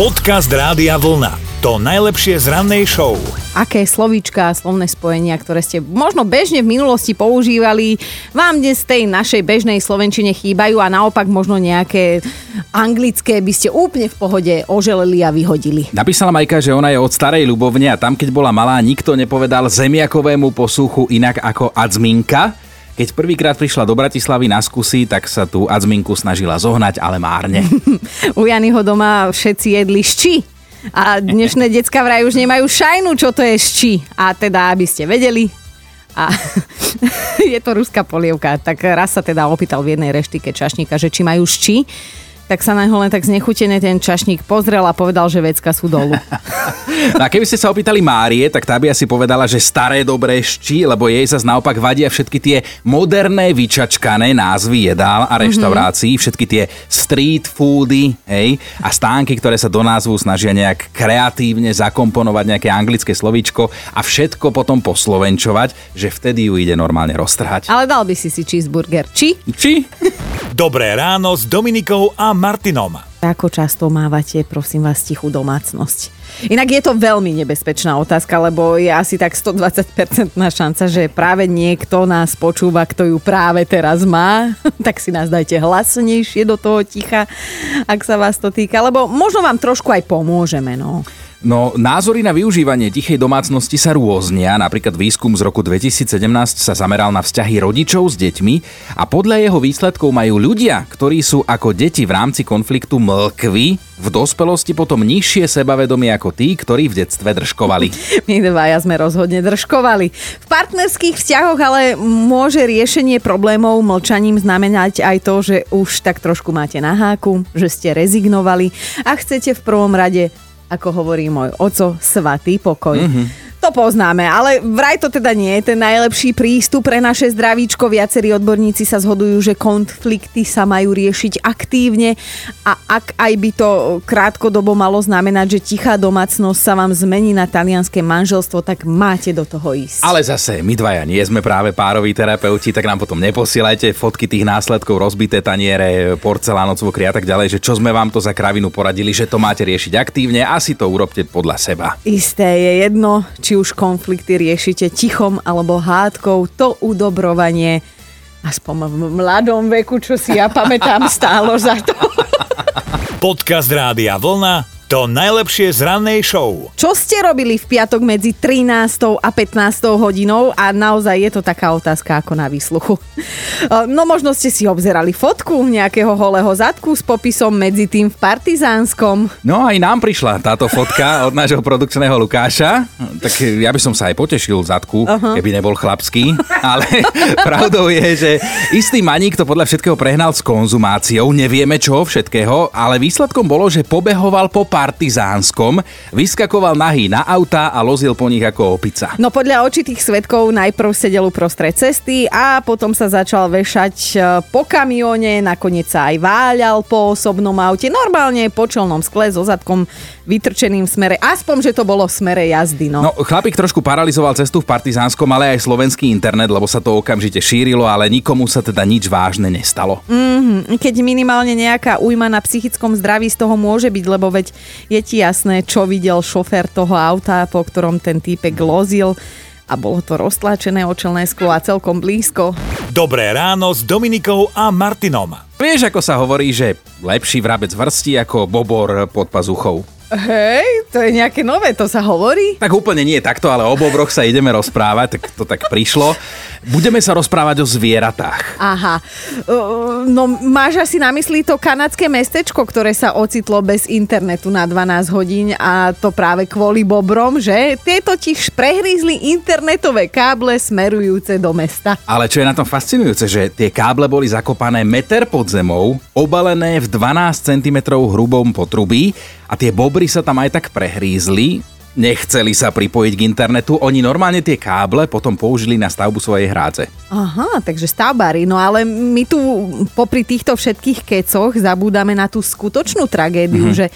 Podcast Rádia Vlna. To najlepšie z rannej show. Aké slovíčka a slovné spojenia, ktoré ste možno bežne v minulosti používali, vám dnes tej našej bežnej slovenčine chýbajú a naopak možno nejaké anglické by ste úplne v pohode oželeli a vyhodili. Napísala Majka, že ona je od starej ľubovne a tam, keď bola malá, nikto nepovedal zemiakovému posúchu inak ako adzminka. Keď prvýkrát prišla do Bratislavy na skúsi, tak sa tú adzminku snažila zohnať, ale márne. U Janyho doma všetci jedli šči. A dnešné decka vraj už nemajú šajnu, čo to je šči. A teda, aby ste vedeli, a je to ruská polievka. Tak raz sa teda opýtal v jednej reštike čašníka, že či majú šči tak sa na ňo len tak znechutene ten čašník pozrel a povedal, že vecka sú dolu. No a keby ste sa opýtali Márie, tak tá by asi povedala, že staré dobré šti, lebo jej sa naopak vadia všetky tie moderné vyčačkané názvy jedál a reštaurácií, mm-hmm. všetky tie street foody, hej, a stánky, ktoré sa do názvu snažia nejak kreatívne zakomponovať nejaké anglické slovíčko a všetko potom poslovenčovať, že vtedy ju ide normálne roztrhať. Ale dal by si si cheeseburger. Či? Či? Dobré ráno s Dominikou a Martinom. Ako často mávate, prosím vás, tichú domácnosť? Inak je to veľmi nebezpečná otázka, lebo je asi tak 120% šanca, že práve niekto nás počúva, kto ju práve teraz má. tak si nás dajte hlasnejšie do toho ticha, ak sa vás to týka, lebo možno vám trošku aj pomôžeme. No. No, názory na využívanie tichej domácnosti sa rôznia. Napríklad výskum z roku 2017 sa zameral na vzťahy rodičov s deťmi a podľa jeho výsledkov majú ľudia, ktorí sú ako deti v rámci konfliktu mlkvy, v dospelosti potom nižšie sebavedomie ako tí, ktorí v detstve držkovali. My dvaja sme rozhodne držkovali. V partnerských vzťahoch ale môže riešenie problémov mlčaním znamenať aj to, že už tak trošku máte na háku, že ste rezignovali a chcete v prvom rade ako hovorí môj oco, svatý pokoj. Mm-hmm. Poznáme, ale vraj to teda nie je ten najlepší prístup pre naše zdravíčko. Viacerí odborníci sa zhodujú, že konflikty sa majú riešiť aktívne a ak aj by to krátkodobo malo znamenať, že tichá domácnosť sa vám zmení na talianské manželstvo, tak máte do toho ísť. Ale zase, my dvaja nie sme práve pároví terapeuti, tak nám potom neposielajte fotky tých následkov, rozbité taniere, porcelánov, cvokry a tak ďalej, že čo sme vám to za kravinu poradili, že to máte riešiť aktívne, asi to urobte podľa seba. Isté je jedno, či už konflikty riešite tichom alebo hádkou, to udobrovanie aspoň v mladom veku, čo si ja pamätám, stálo za to. Podcast Rádia Vlna to najlepšie z rannej show. Čo ste robili v piatok medzi 13. a 15. hodinou? A naozaj je to taká otázka ako na výsluchu. No možno ste si obzerali fotku nejakého holého zadku s popisom medzi tým v Partizánskom. No aj nám prišla táto fotka od nášho produkčného Lukáša. Tak ja by som sa aj potešil zadku, uh-huh. keby nebol chlapský. Ale pravdou je, že istý maník to podľa všetkého prehnal s konzumáciou. Nevieme čo všetkého, ale výsledkom bolo, že pobehoval po partizánskom, vyskakoval nahý na auta a lozil po nich ako opica. No podľa očitých svetkov najprv sedel uprostred cesty a potom sa začal vešať e, po kamióne, nakoniec sa aj váľal po osobnom aute, normálne po čelnom skle so zadkom vytrčeným smere. Aspoň, že to bolo v smere jazdy. No. no chlapík trošku paralizoval cestu v Partizánskom, ale aj slovenský internet, lebo sa to okamžite šírilo, ale nikomu sa teda nič vážne nestalo. Mm-hmm. Keď minimálne nejaká újma na psychickom zdraví z toho môže byť, lebo veď je ti jasné, čo videl šofér toho auta, po ktorom ten týpek lozil a bolo to roztlačené očelné sklo a celkom blízko. Dobré ráno s Dominikou a Martinom. Vieš, ako sa hovorí, že lepší vrabec vrsti ako bobor pod pazuchou. Hej, to je nejaké nové, to sa hovorí? Tak úplne nie takto, ale o bobroch sa ideme rozprávať, tak to tak prišlo. Budeme sa rozprávať o zvieratách. Aha. No máš asi na mysli to kanadské mestečko, ktoré sa ocitlo bez internetu na 12 hodín a to práve kvôli bobrom, že? Tie totiž prehrízli internetové káble smerujúce do mesta. Ale čo je na tom fascinujúce, že tie káble boli zakopané meter pod zemou, obalené v 12 cm hrubom potrubí a tie bobry sa tam aj tak prehrízli, nechceli sa pripojiť k internetu, oni normálne tie káble potom použili na stavbu svojej hrádze. Aha, takže stavbári. No ale my tu popri týchto všetkých kecoch zabúdame na tú skutočnú tragédiu, mm-hmm. že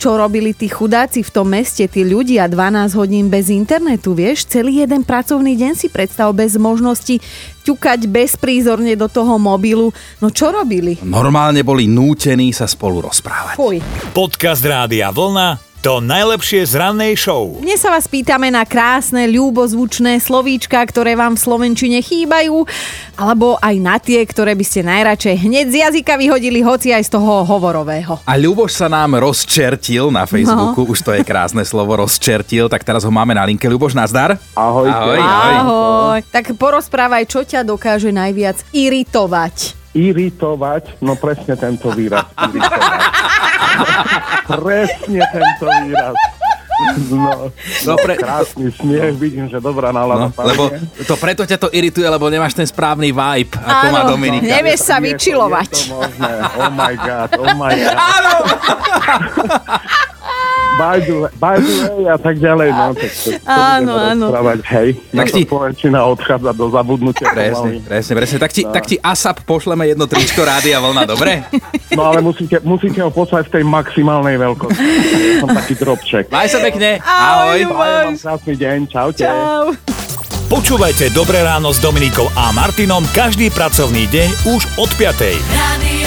čo robili tí chudáci v tom meste, tí ľudia 12 hodín bez internetu, vieš? Celý jeden pracovný deň si predstav bez možnosti ťukať bezprízorne do toho mobilu. No čo robili? Normálne boli nútení sa spolu rozprávať. Fuj. Podcast Rádia Vlna to najlepšie z rannej show. Dnes sa vás pýtame na krásne, ľúbozvučné slovíčka, ktoré vám v Slovenčine chýbajú, alebo aj na tie, ktoré by ste najradšej hneď z jazyka vyhodili, hoci aj z toho hovorového. A Ľuboš sa nám rozčertil na Facebooku, no. už to je krásne slovo, rozčertil, tak teraz ho máme na linke. Ľuboš, nazdar. Ahojte. Ahoj, ahoj. ahoj. Tak porozprávaj, čo ťa dokáže najviac iritovať. Iritovať, no presne tento výraz. Iritovať. presne tento výraz. No, no pre... krásny smiech, vidím, že dobrá nálada. No, lebo to preto ťa to irituje, lebo nemáš ten správny vibe, ako Áno, má Dominika. nevieš sa vyčilovať. Je to, je to možné. Oh my god, oh my god. Áno! by the, way, by the way a tak ďalej. No, tak to, to Áno, áno. Hej, Tak ti-. Slovenčina odchádza do zabudnutia. Presne, presne, presne. Tak ti, tak ti ASAP pošleme jedno tričko Rádia Vlna, dobre? No ale musíte, musíte ho poslať v tej maximálnej veľkosti. Ja som taký drobček. Maj sa pekne. Ahoj, Ahoj. Krásny deň, čaute. Čau. Počúvajte Dobré ráno s Dominikou a Martinom každý pracovný deň už od 5. Radio